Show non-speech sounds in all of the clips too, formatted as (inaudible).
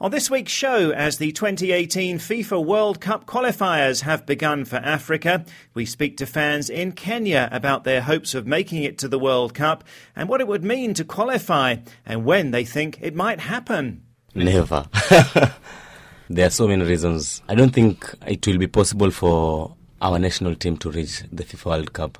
On this week's show, as the 2018 FIFA World Cup qualifiers have begun for Africa, we speak to fans in Kenya about their hopes of making it to the World Cup and what it would mean to qualify and when they think it might happen. Never. (laughs) there are so many reasons. I don't think it will be possible for our national team to reach the FIFA World Cup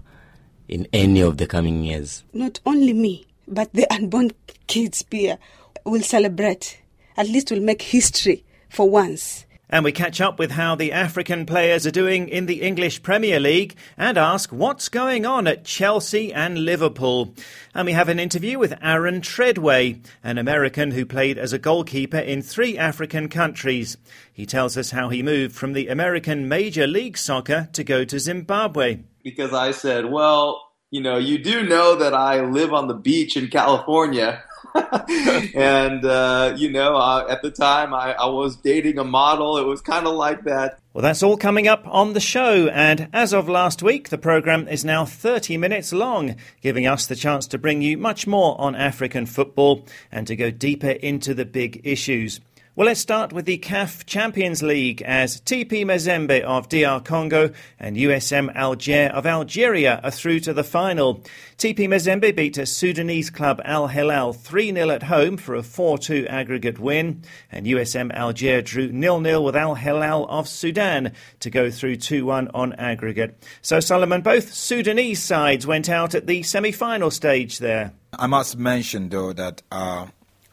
in any of the coming years. Not only me, but the unborn kids here will celebrate at least we'll make history for once. And we catch up with how the African players are doing in the English Premier League and ask what's going on at Chelsea and Liverpool. And we have an interview with Aaron Tredway, an American who played as a goalkeeper in three African countries. He tells us how he moved from the American Major League Soccer to go to Zimbabwe. Because I said, well, you know, you do know that I live on the beach in California. (laughs) and uh, you know, uh, at the time, I, I was dating a model. It was kind of like that. Well, that's all coming up on the show. And as of last week, the programme is now 30 minutes long, giving us the chance to bring you much more on African football and to go deeper into the big issues. Well, let's start with the CAF Champions League as TP Mazembe of DR Congo and USM Alger of Algeria are through to the final. TP Mazembe beat a Sudanese club Al Hilal 3 0 at home for a 4 2 aggregate win, and USM Alger drew 0 0 with Al Hilal of Sudan to go through 2 1 on aggregate. So, Solomon, both Sudanese sides went out at the semi final stage there. I must mention, though, that uh,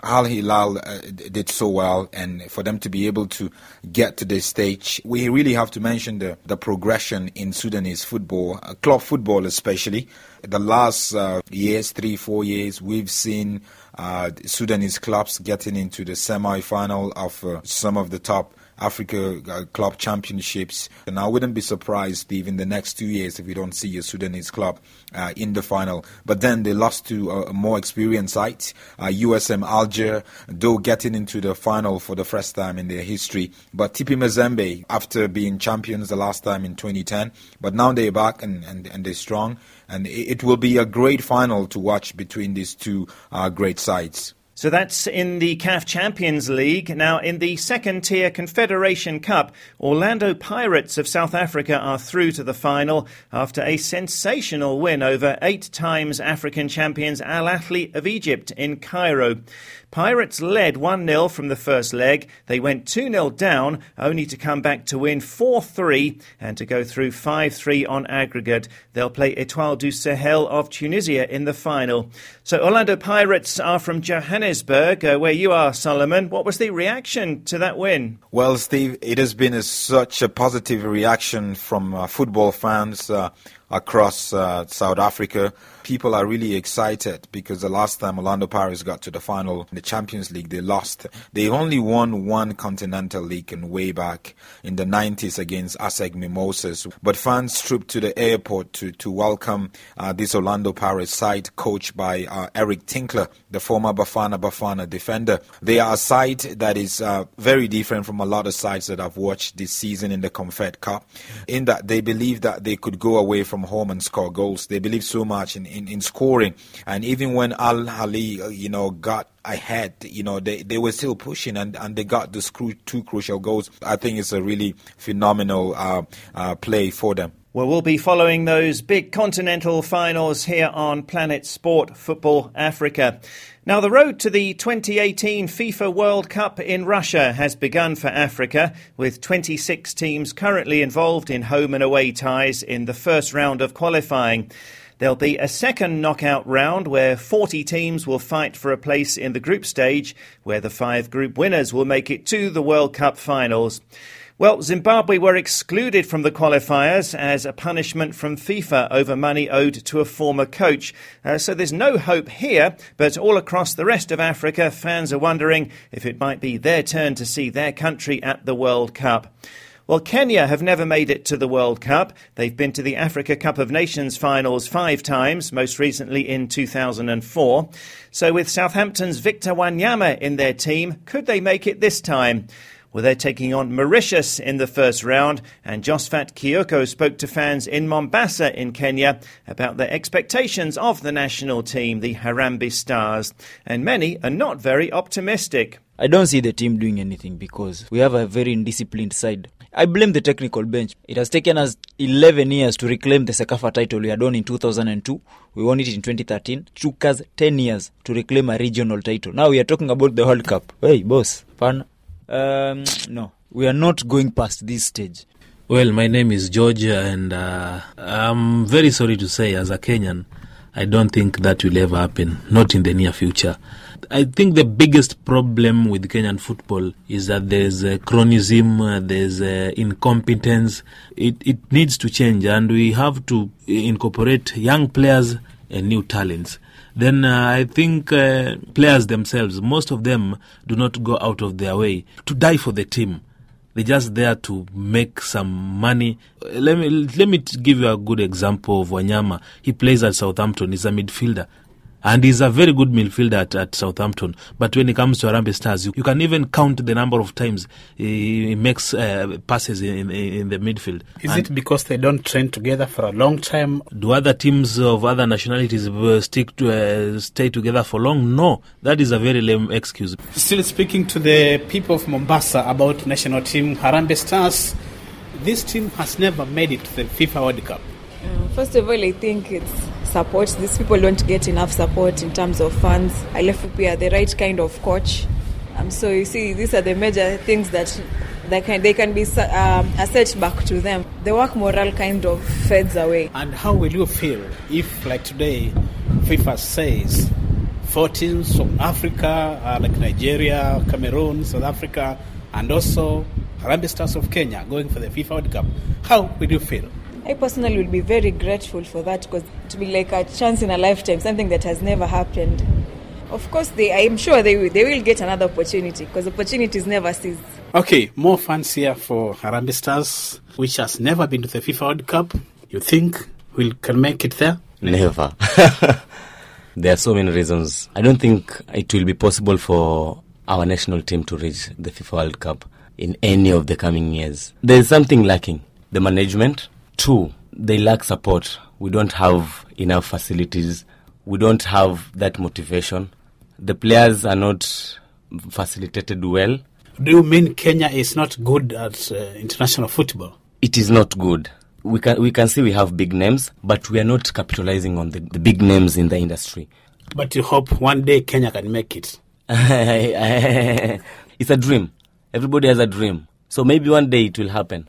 Al Hilal uh, did so well, and for them to be able to get to this stage, we really have to mention the, the progression in Sudanese football, uh, club football especially. The last uh, years, three, four years, we've seen uh, Sudanese clubs getting into the semi final of uh, some of the top Africa uh, Club Championships. And I wouldn't be surprised, Steve, in the next two years if we don't see a Sudanese club uh, in the final. But then they lost to a, more experienced side, uh, USM Alger, though getting into the final for the first time in their history. But TP Mazembe, after being champions the last time in 2010, but now they're back and, and, and they're strong. And it, will be a great final to watch between these two uh, great sides. So that's in the CAF Champions League. Now, in the second tier Confederation Cup, Orlando Pirates of South Africa are through to the final after a sensational win over eight times African champions Al Ahly of Egypt in Cairo. Pirates led 1 0 from the first leg. They went 2 0 down, only to come back to win 4 3 and to go through 5 3 on aggregate. They'll play Etoile du Sahel of Tunisia in the final. So, Orlando Pirates are from Johannesburg, uh, where you are, Solomon. What was the reaction to that win? Well, Steve, it has been a, such a positive reaction from uh, football fans. Uh, across uh, South Africa. People are really excited because the last time Orlando Pirates got to the final in the Champions League, they lost. They only won one Continental League in way back in the 90s against ASEC Mimosas. But fans trooped to the airport to, to welcome uh, this Orlando Pirates side coached by uh, Eric Tinkler, the former Bafana Bafana defender. They are a side that is uh, very different from a lot of sides that I've watched this season in the Confed Cup, in that they believe that they could go away from home and score goals. They believe so much in, in, in scoring. And even when Al Ahly, uh, you know, got ahead, you know, they, they were still pushing and, and they got the two crucial goals. I think it's a really phenomenal uh, uh, play for them. Well, we'll be following those big continental finals here on Planet Sport Football Africa. Now, the road to the 2018 FIFA World Cup in Russia has begun for Africa, with 26 teams currently involved in home and away ties in the first round of qualifying. There'll be a second knockout round where 40 teams will fight for a place in the group stage, where the five group winners will make it to the World Cup finals. Well, Zimbabwe were excluded from the qualifiers as a punishment from FIFA over money owed to a former coach. Uh, so there's no hope here, but all across the rest of Africa, fans are wondering if it might be their turn to see their country at the World Cup. Well, Kenya have never made it to the World Cup. They've been to the Africa Cup of Nations finals five times, most recently in 2004. So, with Southampton's Victor Wanyama in their team, could they make it this time? Well, they're taking on Mauritius in the first round, and Josphat Kioko spoke to fans in Mombasa in Kenya about their expectations of the national team, the Harambee Stars, and many are not very optimistic. I don't see the team doing anything because we have a very indisciplined side. I blame the technical bench. It has taken us 11 years to reclaim the CECAFA title we had won in 2002. We won it in 2013. It took us 10 years to reclaim a regional title. Now we are talking about the World Cup. Hey, boss, fun. Um, no, we are not going past this stage. Well, my name is George, and uh, I'm very sorry to say, as a Kenyan, I don't think that will ever happen, not in the near future. I think the biggest problem with Kenyan football is that there's uh, chronism, uh, there's uh, incompetence. It, it needs to change, and we have to incorporate young players and new talents then I think players themselves, most of them do not go out of their way to die for the team. They're just there to make some money. Let me let me give you a good example of Wanyama. He plays at Southampton. He's a midfielder and he's a very good midfielder at, at Southampton. But when it comes to Harambee Stars, you, you, can even count the number of times he, he makes uh, passes in, in, in, the midfield. Is and it because they don't train together for a long time? Do other teams of other nationalities uh, stick to uh, stay together for long? No, that is a very lame excuse. Still speaking to the people of Mombasa about national team Harambee Stars, this team has never made it to the FIFA World Cup. Uh, first of all, I think it's support. These people don't get enough support in terms of funds. Alafu are the right kind of coach. Um, so you see, these are the major things that they can they can be um, a setback to them. The work morale kind of fades away. And how will you feel if, like today, FIFA says four teams from Africa, uh, like Nigeria, Cameroon, South Africa, and also Harambee Stars of Kenya going for the FIFA World Cup? How will you feel? I personally would be very grateful for that because to be like a chance in a lifetime, something that has never happened. Of course, they, I'm sure they will, they will get another opportunity because opportunities never cease. Okay, more fans here for Harambee Stars, which has never been to the FIFA World Cup. You think we can make it there? Never. (laughs) there are so many reasons. I don't think it will be possible for our national team to reach the FIFA World Cup in any of the coming years. There is something lacking. The management, Two, they lack support. We don't have enough facilities. We don't have that motivation. The players are not facilitated well. Do you mean Kenya is not good at uh, international football? It is not good. We can we can see we have big names, but we are not capitalizing on the, the big names in the industry. But you hope one day Kenya can make it. (laughs) it's a dream. Everybody has a dream. So maybe one day it will happen.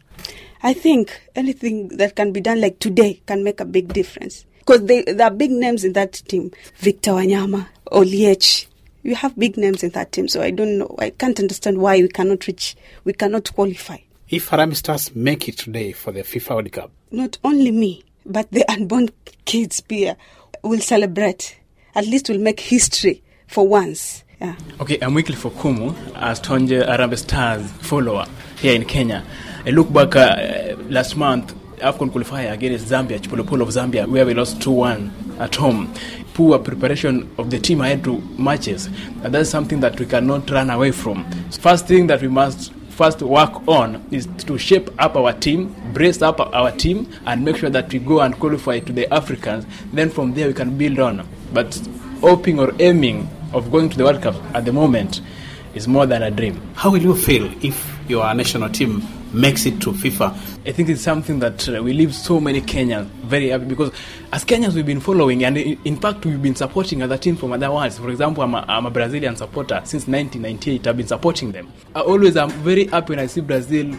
I think anything that can be done like today can make a big difference. Because there are big names in that team. Victor Wanyama, Oliech. You have big names in that team, so I don't know. I can't understand why we cannot reach, we cannot qualify. If Harambee Stars make it today for the FIFA World Cup, not only me, but the (laughs) unborn kids here will celebrate. At least we'll make history for once. Yeah. Okay, I'm Wycliffe Okumu as Tonje Harambee Stars follower here in Kenya. I look back uh, last month, AFCON qualifier against Zambia, Chipolopolo of Zambia, where we lost 2 1 at home. Poor preparation of the team ahead to matches. And that's something that we cannot run away from. First thing that we must first work on is to shape up our team, brace up our team, and make sure that we go and qualify to the Africans. Then from there we can build on. But hoping or aiming of going to the World Cup at the moment is more than a dream. How will you feel if your national team makes it to FIFA. I think it's something that uh, we leave so many Kenyans very happy because as Kenyans we've been following and in, fact we've been supporting other teams from other worlds. For example, I'm a, I'm a Brazilian supporter since 1998. I've been supporting them. I always am very happy when I see Brazil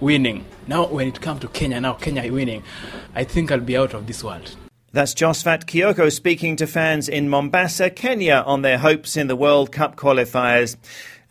winning. Now when it comes to Kenya, now Kenya winning, I think I'll be out of this world. That's Josphat Kioko speaking to fans in Mombasa, Kenya, on their hopes in the World Cup qualifiers.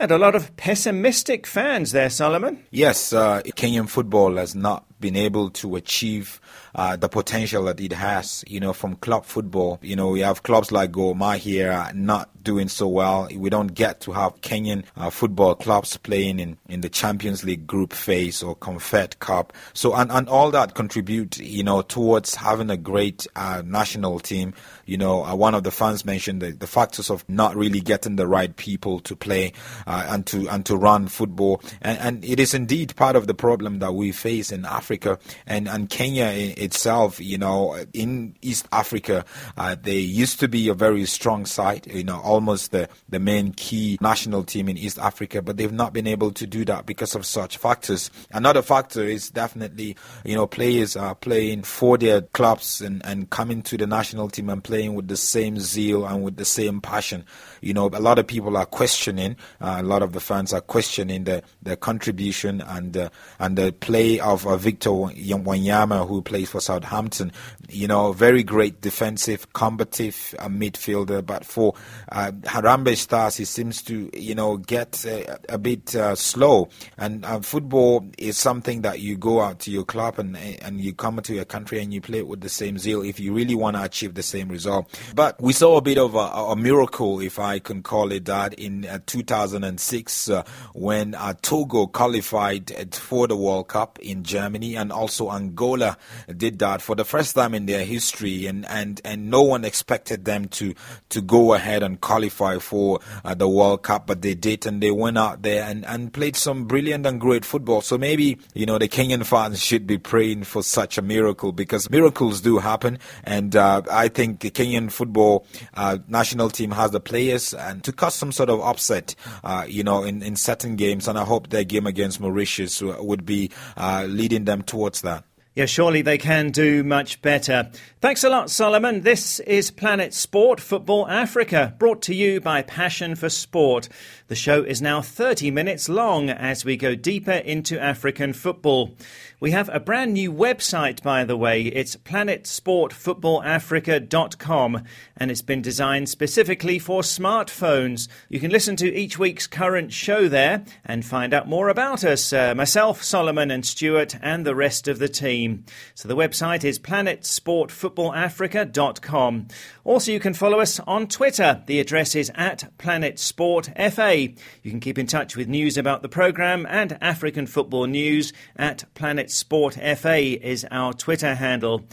And a lot of pessimistic fans there, Solomon. Yes, uh, Kenyan football has not been able to achieve uh, the potential that it has, you know, from club football. You know, we have clubs like Gor Mahia not doing so well. We don't get to have Kenyan uh, football clubs playing in, in the Champions League group phase or Confed Cup. So, and, and all that contribute, you know, towards having a great uh, national team. You know, uh, one of the fans mentioned the, the factors of not really getting the right people to play uh, and to and to run football, and, and it is indeed part of the problem that we face in Africa and and Kenya itself. You know, in East Africa, uh, they used to be a very strong side. You know, almost the the main key national team in East Africa, but they've not been able to do that because of such factors. Another factor is definitely you know players are playing for their clubs and and coming to the national team and playing with the same zeal and with the same passion. You know, a lot of people are questioning, uh, a lot of the fans are questioning the, the contribution and uh, and the play of uh, Victor Wanyama, who plays for Southampton. You know, very great defensive, combative uh, midfielder, but for uh, Harambee Stars, he seems to you know get uh, a bit uh, slow. And football is something that you go out to your club and and you come to your country and you play it with the same zeal if you really want to achieve the same result. But we saw a bit of a, a miracle, if I can call it that, in uh, 2006 uh, when uh, Togo qualified for the World Cup in Germany, and also Angola did that for the first time in their history, and and and no one expected them to to go ahead and qualify for uh, the World Cup, but they did, and they went out there and and played some brilliant and great football. So maybe you know the Kenyan fans should be praying for such a miracle because miracles do happen, and uh, I think the Kenyan football uh, national team has the players and to cause some sort of upset, uh, you know, in, in certain games. And I hope their game against Mauritius would be uh, leading them towards that. Yeah, surely they can do much better. Thanks a lot, Solomon. This is Planet Sport Football Africa, brought to you by Passion for Sport. The show is now 30 minutes long as we go deeper into African football. We have a brand new website, by the way. It's planetsportfootballafrica.com and it's been designed specifically for smartphones. You can listen to each week's current show there and find out more about us, uh, myself, Solomon, and Stuart, and the rest of the team. So the website is planetsportfootballafrica.com footballafrica.com. Also, you can follow us on Twitter. The address is at PlanetSportFA. You can keep in touch with news about the programme and African football news at Planet Sport FA is our Twitter handle.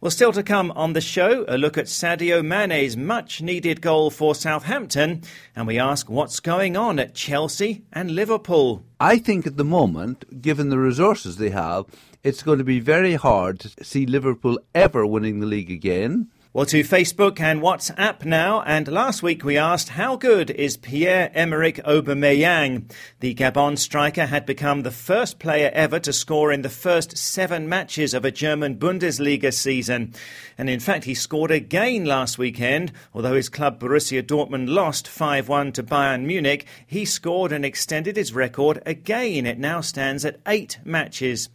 Well, still to come on the show, a look at Sadio Mane's much needed goal for Southampton, and we ask what's going on at Chelsea and Liverpool. I think at the moment, given the resources they have, it's going to be very hard to see Liverpool ever winning the league again. Well, to Facebook and WhatsApp now. And last week we asked, how good is Pierre-Emerick Aubameyang? The Gabon striker had become the first player ever to score in the first seven matches of a German Bundesliga season. And in fact, he scored again last weekend. Although his club Borussia Dortmund lost 5-1 to Bayern Munich, he scored and extended his record again. It now stands at eight matches.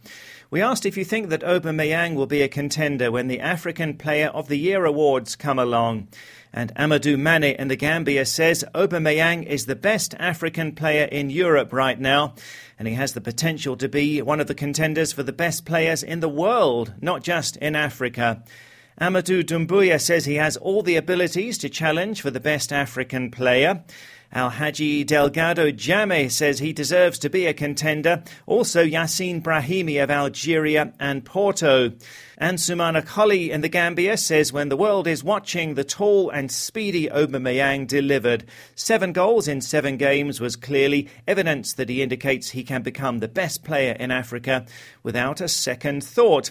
We asked if you think that Aubameyang will be a contender when the African Player of the Year awards come along. And Amadou Mane in the Gambia says Aubameyang is the best African player in Europe right now, and he has the potential to be one of the contenders for the best players in the world, not just in Africa. Amadou Dumbuya says he has all the abilities to challenge for the best African player. Al Haji Delgado Jame says he deserves to be a contender. Also, Yassine Brahimi of Algeria and Porto. And Sumana Khali in the Gambia says when the world is watching, the tall and speedy Aubameyang delivered. Seven goals in seven games was clearly evidence that he indicates he can become the best player in Africa without a second thought.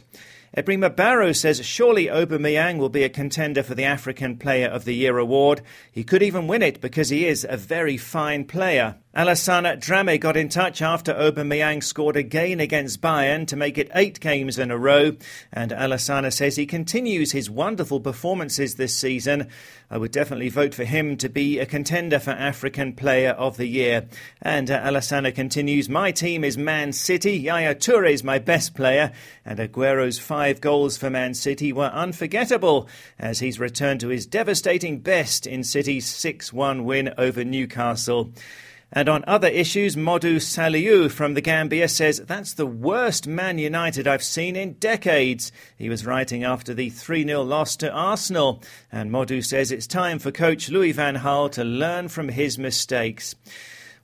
Ebrima Barrow says surely Aubameyang will be a contender for the African Player of the Year award. He could even win it because he is a very fine player. Alassane Drame got in touch after Aubameyang scored again against Bayern to make it eight games in a row. And Alassane says he continues his wonderful performances this season. I would definitely vote for him to be a contender for African Player of the Year. And uh, Alassane continues, my team is Man City. Yaya Toure is my best player. And Aguero's five goals for Man City were unforgettable as he's returned to his devastating best in City's 6-1 win over Newcastle. And on other issues, Modu Saliu from the Gambia says that's the worst Man United I've seen in decades. He was writing after the 3 0 loss to Arsenal. And Modu says it's time for coach Louis Van Gaal to learn from his mistakes.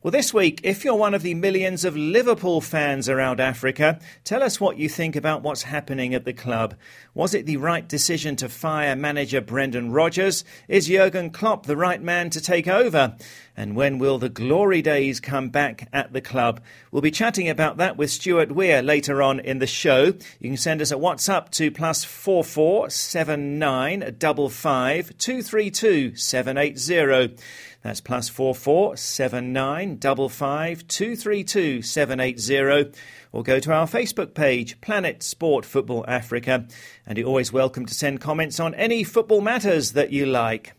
Well, this week, if you're one of the millions of Liverpool fans around Africa, tell us what you think about what's happening at the club. Was it the right decision to fire manager Brendan Rodgers? Is Jurgen Klopp the right man to take over? And when will the glory days come back at the club? We'll be chatting about that with Stuart Weir later on in the show. You can send us a WhatsApp to plus four four seven nine double five two three two seven eight zero. That's plus four four seven nine double five two three two seven eight zero. Or go to our Facebook page, Planet Sport Football Africa. And you're always welcome to send comments on any football matters that you like.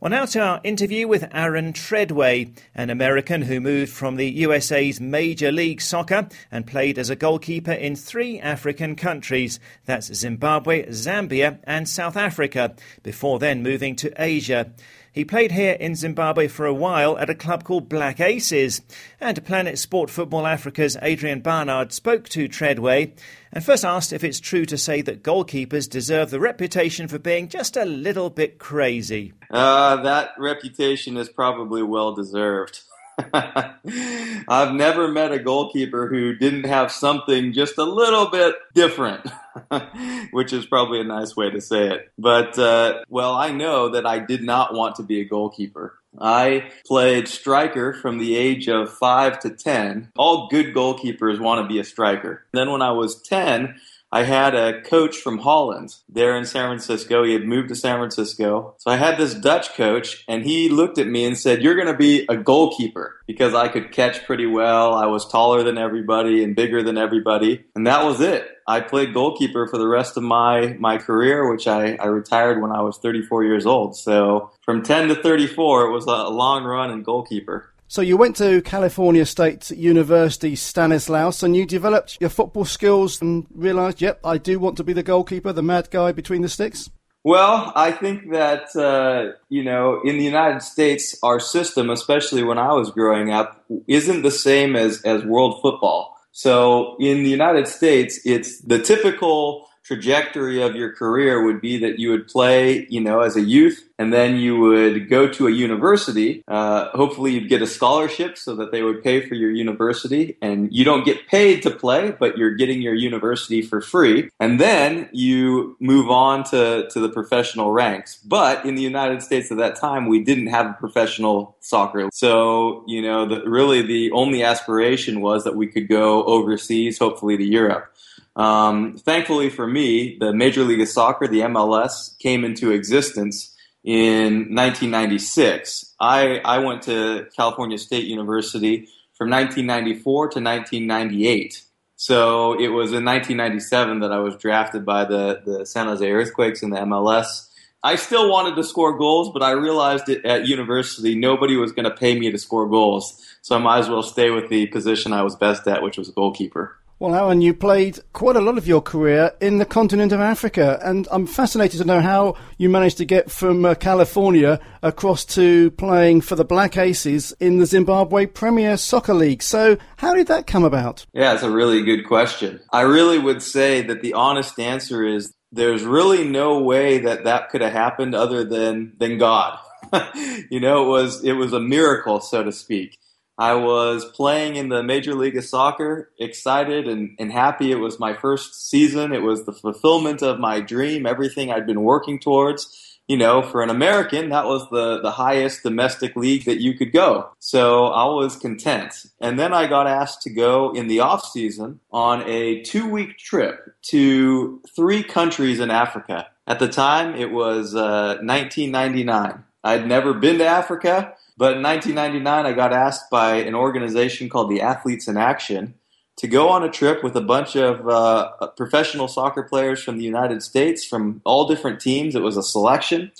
Well, now to our interview with Aaron Tredway, an American who moved from the USA's Major League Soccer and played as a goalkeeper in three African countries that's Zimbabwe, Zambia, and South Africa, before then moving to Asia. He played here in Zimbabwe for a while at a club called Black Aces. And Planet Sport Football Africa's Adrian Barnard spoke to Tredway and first asked if it's true to say that goalkeepers deserve the reputation for being just a little bit crazy. Uh, that reputation is probably well deserved. (laughs) I've never met a goalkeeper who didn't have something just a little bit different, (laughs) (laughs) which is probably a nice way to say it. But, uh, well, I know that I did not want to be a goalkeeper. I played striker from the age of 5 to 10. All good goalkeepers want to be a striker. Then when I was 10, I had a coach from Holland there in San Francisco. He had moved to San Francisco. So I had this Dutch coach and he looked at me and said, You're going to be a goalkeeper because I could catch pretty well. I was taller than everybody and bigger than everybody. And that was it. I played goalkeeper for the rest of my, my career, which I, I retired when I was 34 years old. So from 10 to 34, it was a long run in goalkeeper. So you went to California State University, Stanislaus, and you developed your football skills and realised, yep, I do want to be the goalkeeper, the mad guy between the sticks? Well, I think that, uh, you know, in the United States, our system, especially when I was growing up, isn't the same as, as world football. So in the United States, it's the typical trajectory of your career would be that you would play, you know, as a youth, and then you would go to a university. Uh, hopefully, you'd get a scholarship so that they would pay for your university, and you don't get paid to play, but you're getting your university for free. And then you move on to, to the professional ranks. But in the United States at that time, we didn't have a professional soccer. So, you know, the, really the only aspiration was that we could go overseas, hopefully to Europe. Um, thankfully for me, the Major League of Soccer, the MLS, came into existence in 1996. I, I went to California State University from 1994 to 1998. So it was in 1997 that I was drafted by the, the San Jose Earthquakes in the MLS. I still wanted to score goals, but I realized at university nobody was going to pay me to score goals. So I might as well stay with the position I was best at, which was goalkeeper. Well, Alan, you played quite a lot of your career in the continent of Africa, and I'm fascinated to know how you managed to get from uh, California across to playing for the Black Aces in the Zimbabwe Premier Soccer League. So, how did that come about? Yeah, it's a really good question. I really would say that the honest answer is there's really no way that that could have happened other than than God. (laughs) you know, it was it was a miracle, so to speak. I was playing in the Major League of Soccer, excited and, and happy. It was my first season. It was the fulfillment of my dream, everything I'd been working towards. You know, for an American, that was the, the highest domestic league that you could go. So I was content. And then I got asked to go in the off season on a two week trip to three countries in Africa. At the time, it was uh, 1999. I'd never been to Africa. But in 1999, I got asked by an organization called the Athletes in Action to go on a trip with a bunch of uh, professional soccer players from the United States from all different teams. It was a selection.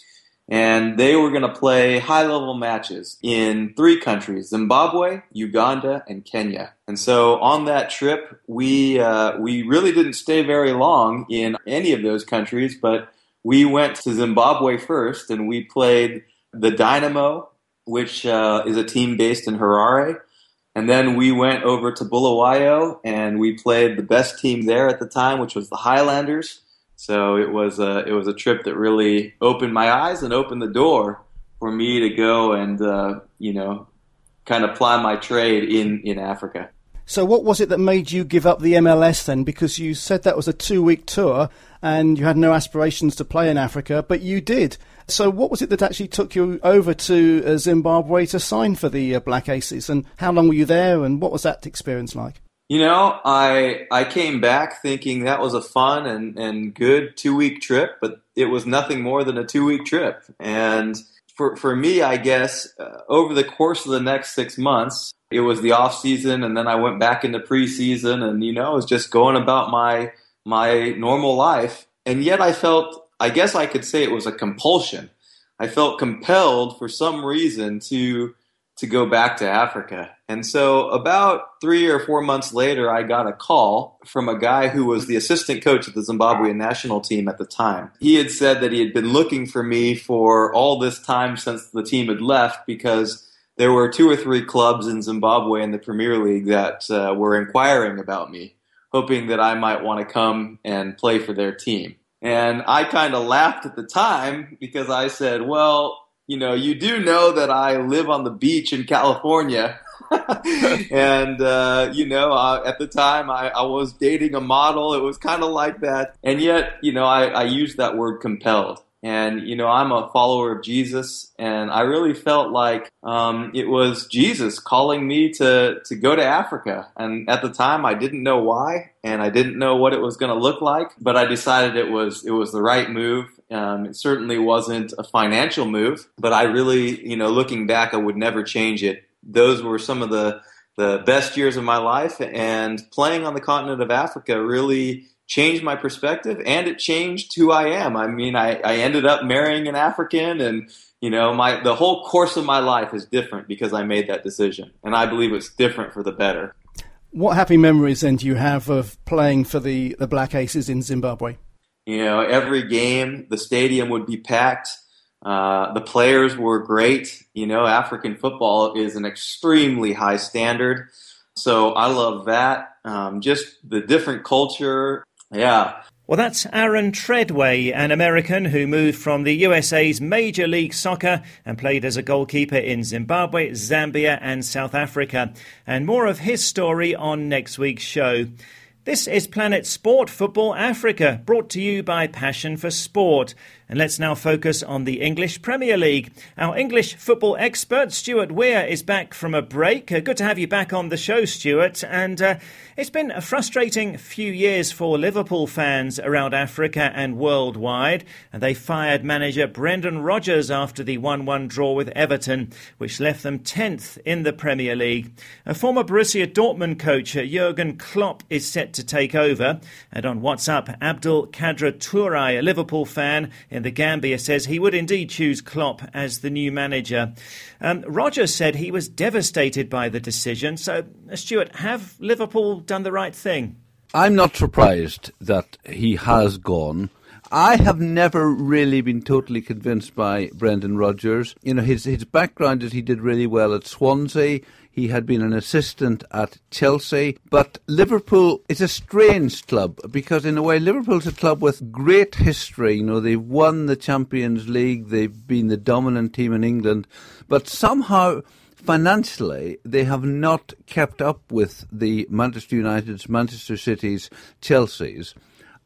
And they were going to play high level matches in three countries Zimbabwe, Uganda, and Kenya. And so on that trip, we, uh, we really didn't stay very long in any of those countries, but we went to Zimbabwe first and we played the Dynamo which uh, is a team based in Harare. And then we went over to Bulawayo and we played the best team there at the time, which was the Highlanders. So it was a it was a trip that really opened my eyes and opened the door for me to go and uh, you know kind of ply my trade in in Africa. So, what was it that made you give up the MLS then? Because you said that was a two week tour and you had no aspirations to play in Africa, but you did. So, what was it that actually took you over to uh, Zimbabwe to sign for the uh, Black Aces? And how long were you there and what was that experience like? You know, I I came back thinking that was a fun and, and good two week trip, but it was nothing more than a two week trip. And for, for me, I guess, uh, over the course of the next six months, it was the off season, and then I went back into preseason, and you know, I was just going about my my normal life. And yet, I felt, I guess, I could say it was a compulsion. I felt compelled for some reason to to go back to Africa. And so, about three or four months later, I got a call from a guy who was the assistant coach of the Zimbabwean national team at the time. He had said that he had been looking for me for all this time since the team had left because there were two or three clubs in Zimbabwe in the Premier League that uh, were inquiring about me, hoping that I might want to come and play for their team. And I kind of laughed at the time because I said, well, you know, you do know that I live on the beach in California. (laughs) and, uh, you know, uh, at the time I, I, was dating a model. It was kind of like that. And yet, you know, I, I used that word compelled. And, you know, I'm a follower of Jesus, and I really felt like um, it was Jesus calling me to, to go to Africa. And at the time, I didn't know why, and I didn't know what it was going to look like, but I decided it was, it was the right move. Um, it certainly wasn't a financial move, but I really, you know, looking back, I would never change it. Those were some of the, the best years of my life, and playing on the continent of Africa really changed my perspective and it changed who I am. I mean, I, I ended up marrying an African and, you know, my, the whole course of my life is different because I made that decision. And I believe it's different for the better. What happy memories then do you have of playing for the, the Black Aces in Zimbabwe? You know, every game, the stadium would be packed. Uh, the players were great. You know, African football is an extremely high standard. So I love that. Um, just the different culture, yeah. Well, that's Aaron Tredway, an American who moved from the USA's Major League Soccer and played as a goalkeeper in Zimbabwe, Zambia, and South Africa. And more of his story on next week's show. This is Planet Sport Football Africa, brought to you by Passion for Sport. And let's now focus on the English Premier League. Our English football expert, Stuart Weir, is back from a break. Uh, good to have you back on the show, Stuart. And uh, it's been a frustrating few years for Liverpool fans around Africa and worldwide. And they fired manager Brendan Rodgers after the 1 1 draw with Everton, which left them 10th in the Premier League. A former Borussia Dortmund coach, uh, Jurgen Klopp, is set to take over. And on WhatsApp, Abdul Kadra Touray, a Liverpool fan, in the Gambia says he would indeed choose Klopp as the new manager. Um, Rodgers said he was devastated by the decision. So, uh, Stuart, have Liverpool done the right thing? I'm not surprised that he has gone. I have never really been totally convinced by Brendan Rodgers. You know, his his background is he did really well at Swansea. He had been an assistant at Chelsea. But Liverpool is a strange club because, in a way, Liverpool's a club with great history. You know, they've won the Champions League, they've been the dominant team in England, but somehow financially, they have not kept up with the Manchester United's, Manchester City's, Chelsea's.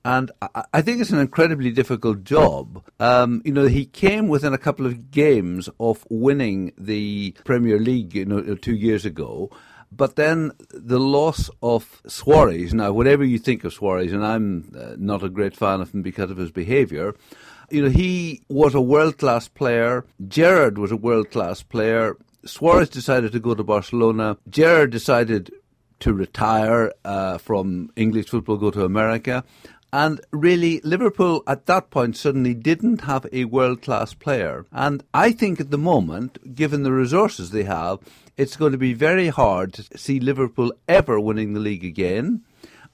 And I think it's an incredibly difficult job. Um, you know, he came within a couple of games of winning the Premier League, you know, two years ago. But then the loss of Suarez. Now, whatever you think of Suarez, and I'm uh, not a great fan of him because of his behaviour, you know, he was a world class player. Gerrard was a world class player. Suarez decided to go to Barcelona. Gerrard decided to retire uh, from English football, go to America. And really, Liverpool at that point suddenly didn't have a world class player. And I think at the moment, given the resources they have, it's going to be very hard to see Liverpool ever winning the league again.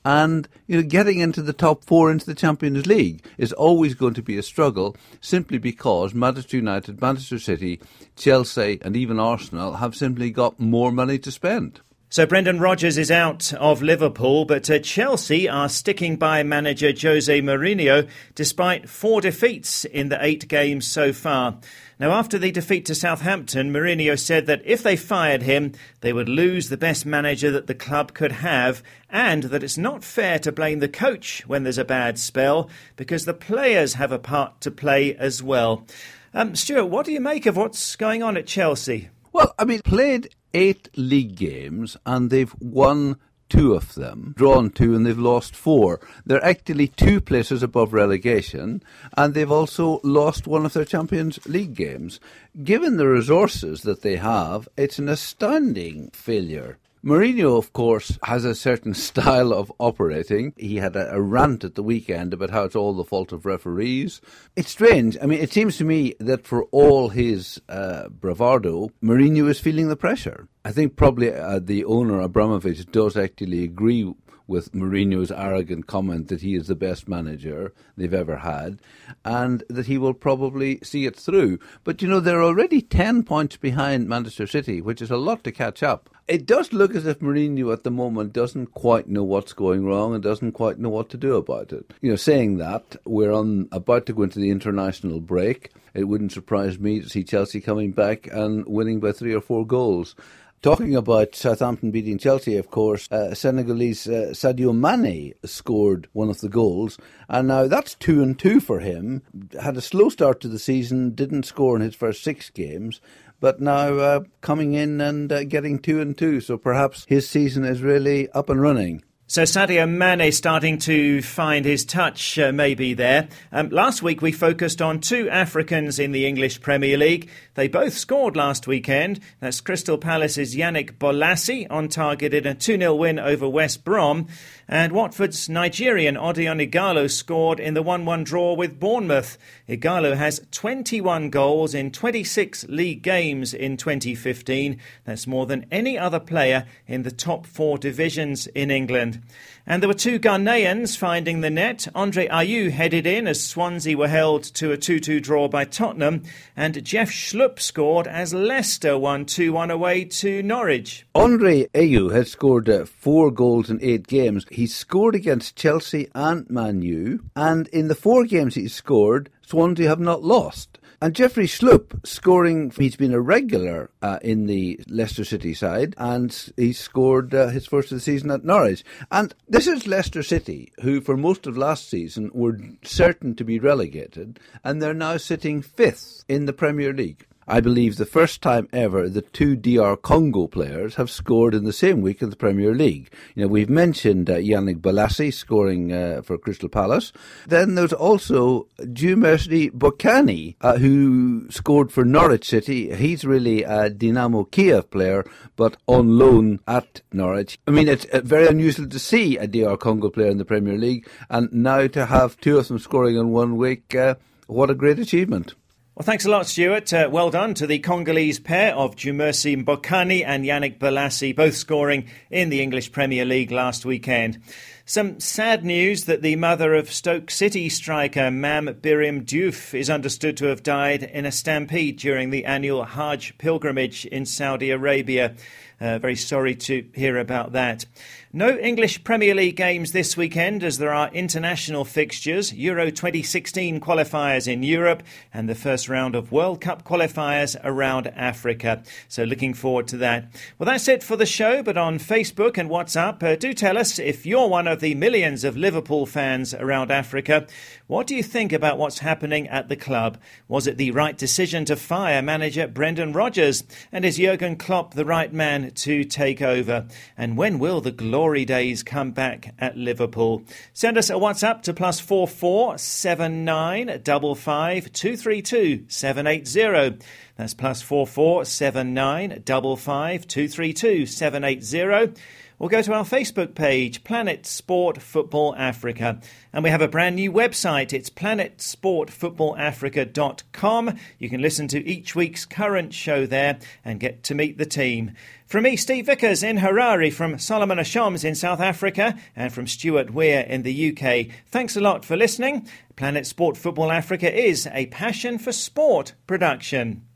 And you know, getting into the top four into the Champions League is always going to be a struggle, simply because Manchester United, Manchester City, Chelsea, and even Arsenal have simply got more money to spend. So Brendan Rodgers is out of Liverpool, but uh, Chelsea are sticking by manager Jose Mourinho despite four defeats in the eight games so far. Now, after the defeat to Southampton, Mourinho said that if they fired him, they would lose the best manager that the club could have, and that it's not fair to blame the coach when there's a bad spell, because the players have a part to play as well. Um, Stuart, what do you make of what's going on at Chelsea? Well, I mean, played eight league games and they've won two of them, drawn two, and they've lost four. They're actually two places above relegation, and they've also lost one of their Champions League games. Given the resources that they have, it's an astounding failure. Mourinho, of course, has a certain (laughs) style of operating. He had a, a, rant at the weekend about how it's all the fault of referees. It's strange. I mean, it seems to me that for all his uh, bravado, Mourinho is feeling the pressure. I think probably uh, the owner, Abramovich, does actually agree with Mourinho's arrogant comment that he is the best manager they've ever had and that he will probably see it through. But you know, they're already 10 points behind Manchester City, which is a lot to catch up. It does look as if Mourinho at the moment doesn't quite know what's going wrong and doesn't quite know what to do about it. You know, saying that, we're on about to go into the international break. It wouldn't surprise me to see Chelsea coming back and winning by three or four goals. Talking about Southampton beating Chelsea, of course, uh, Senegalese uh, Sadio Mane scored one of the goals, and now that's two and two for him. Had a slow start to the season, didn't score in his first six games, but now uh, coming in and uh, getting two and two, so perhaps his season is really up and running. So Sadio Mane starting to find his touch uh, maybe there. Um, last week we focused on two Africans in the English Premier League. They both scored last weekend. That's Crystal Palace's Yannick Bolasie on target in a 2-0 win over West Brom. And Watford's Nigerian Odion Ighalo scored in the 1-1 draw with Bournemouth. Ighalo has 21 goals in 26 league games in 2015. That's more than any other player in the top four divisions in England. And there were two Ghanaians finding the net. Andre Ayew headed in as Swansea were held to a 2 2 draw by Tottenham. And Jeff Schlupp scored as Leicester won 2 1 away to Norwich. Andre Ayew has scored uh, four goals in eight games. He scored against Chelsea and Man U. And in the four games he scored, Swansea have not lost. And Jeffrey Schlupp scoring, he's been a regular uh, in the Leicester City side, and he scored uh, his first of the season at Norwich. And this is Leicester City, who for most of last season were certain to be relegated, and they're now sitting fifth in the Premier League. I believe the first time ever the two DR Congo players have scored in the same week in the Premier League. You know, we've mentioned uh, Yannick Bolasie scoring uh, for Crystal Palace. Then there's also Dieumerci Mbokani, uh, who scored for Norwich City. He's really a Dynamo Kiev player, but on loan at Norwich. I mean, it's uh, very unusual to see a DR Congo player in the Premier League, and now to have two of them scoring in one week, uh, what a great achievement. Well, thanks a lot, Stuart. Uh, well done to the Congolese pair of Dieumerci Mbokani and Yannick Bolasie, both scoring in the English Premier League last weekend. Some sad news that the mother of Stoke City striker Mame Biram Diouf is understood to have died in a stampede during the annual Hajj pilgrimage in Saudi Arabia. Uh, very sorry to hear about that. No English Premier League games this weekend as there are international fixtures, Euro 2016 qualifiers in Europe, and the first round of World Cup qualifiers around Africa. So looking forward to that. Well, that's it for the show, but on Facebook and WhatsApp, uh, do tell us if you're one of the millions of Liverpool fans around Africa. What do you think about what's happening at the club? Was it the right decision to fire manager Brendan Rodgers? And is Jurgen Klopp the right man to take over? And when will the glory glory days come back at Liverpool. Send us a WhatsApp to plus four four seven nine double five two three two seven eight zero. That's plus four four seven nine double five two three two seven eight zero. Or go to our Facebook page, Planet Sport Football Africa. And we have a brand new website. It's planetsportfootballafrica.com. You can listen to each week's current show there and get to meet the team. From me, Steve Vickers in Harare, from Solomon Ashoms in South Africa, and from Stuart Weir in the UK, thanks a lot for listening. Planet Sport Football Africa is a passion for sport production.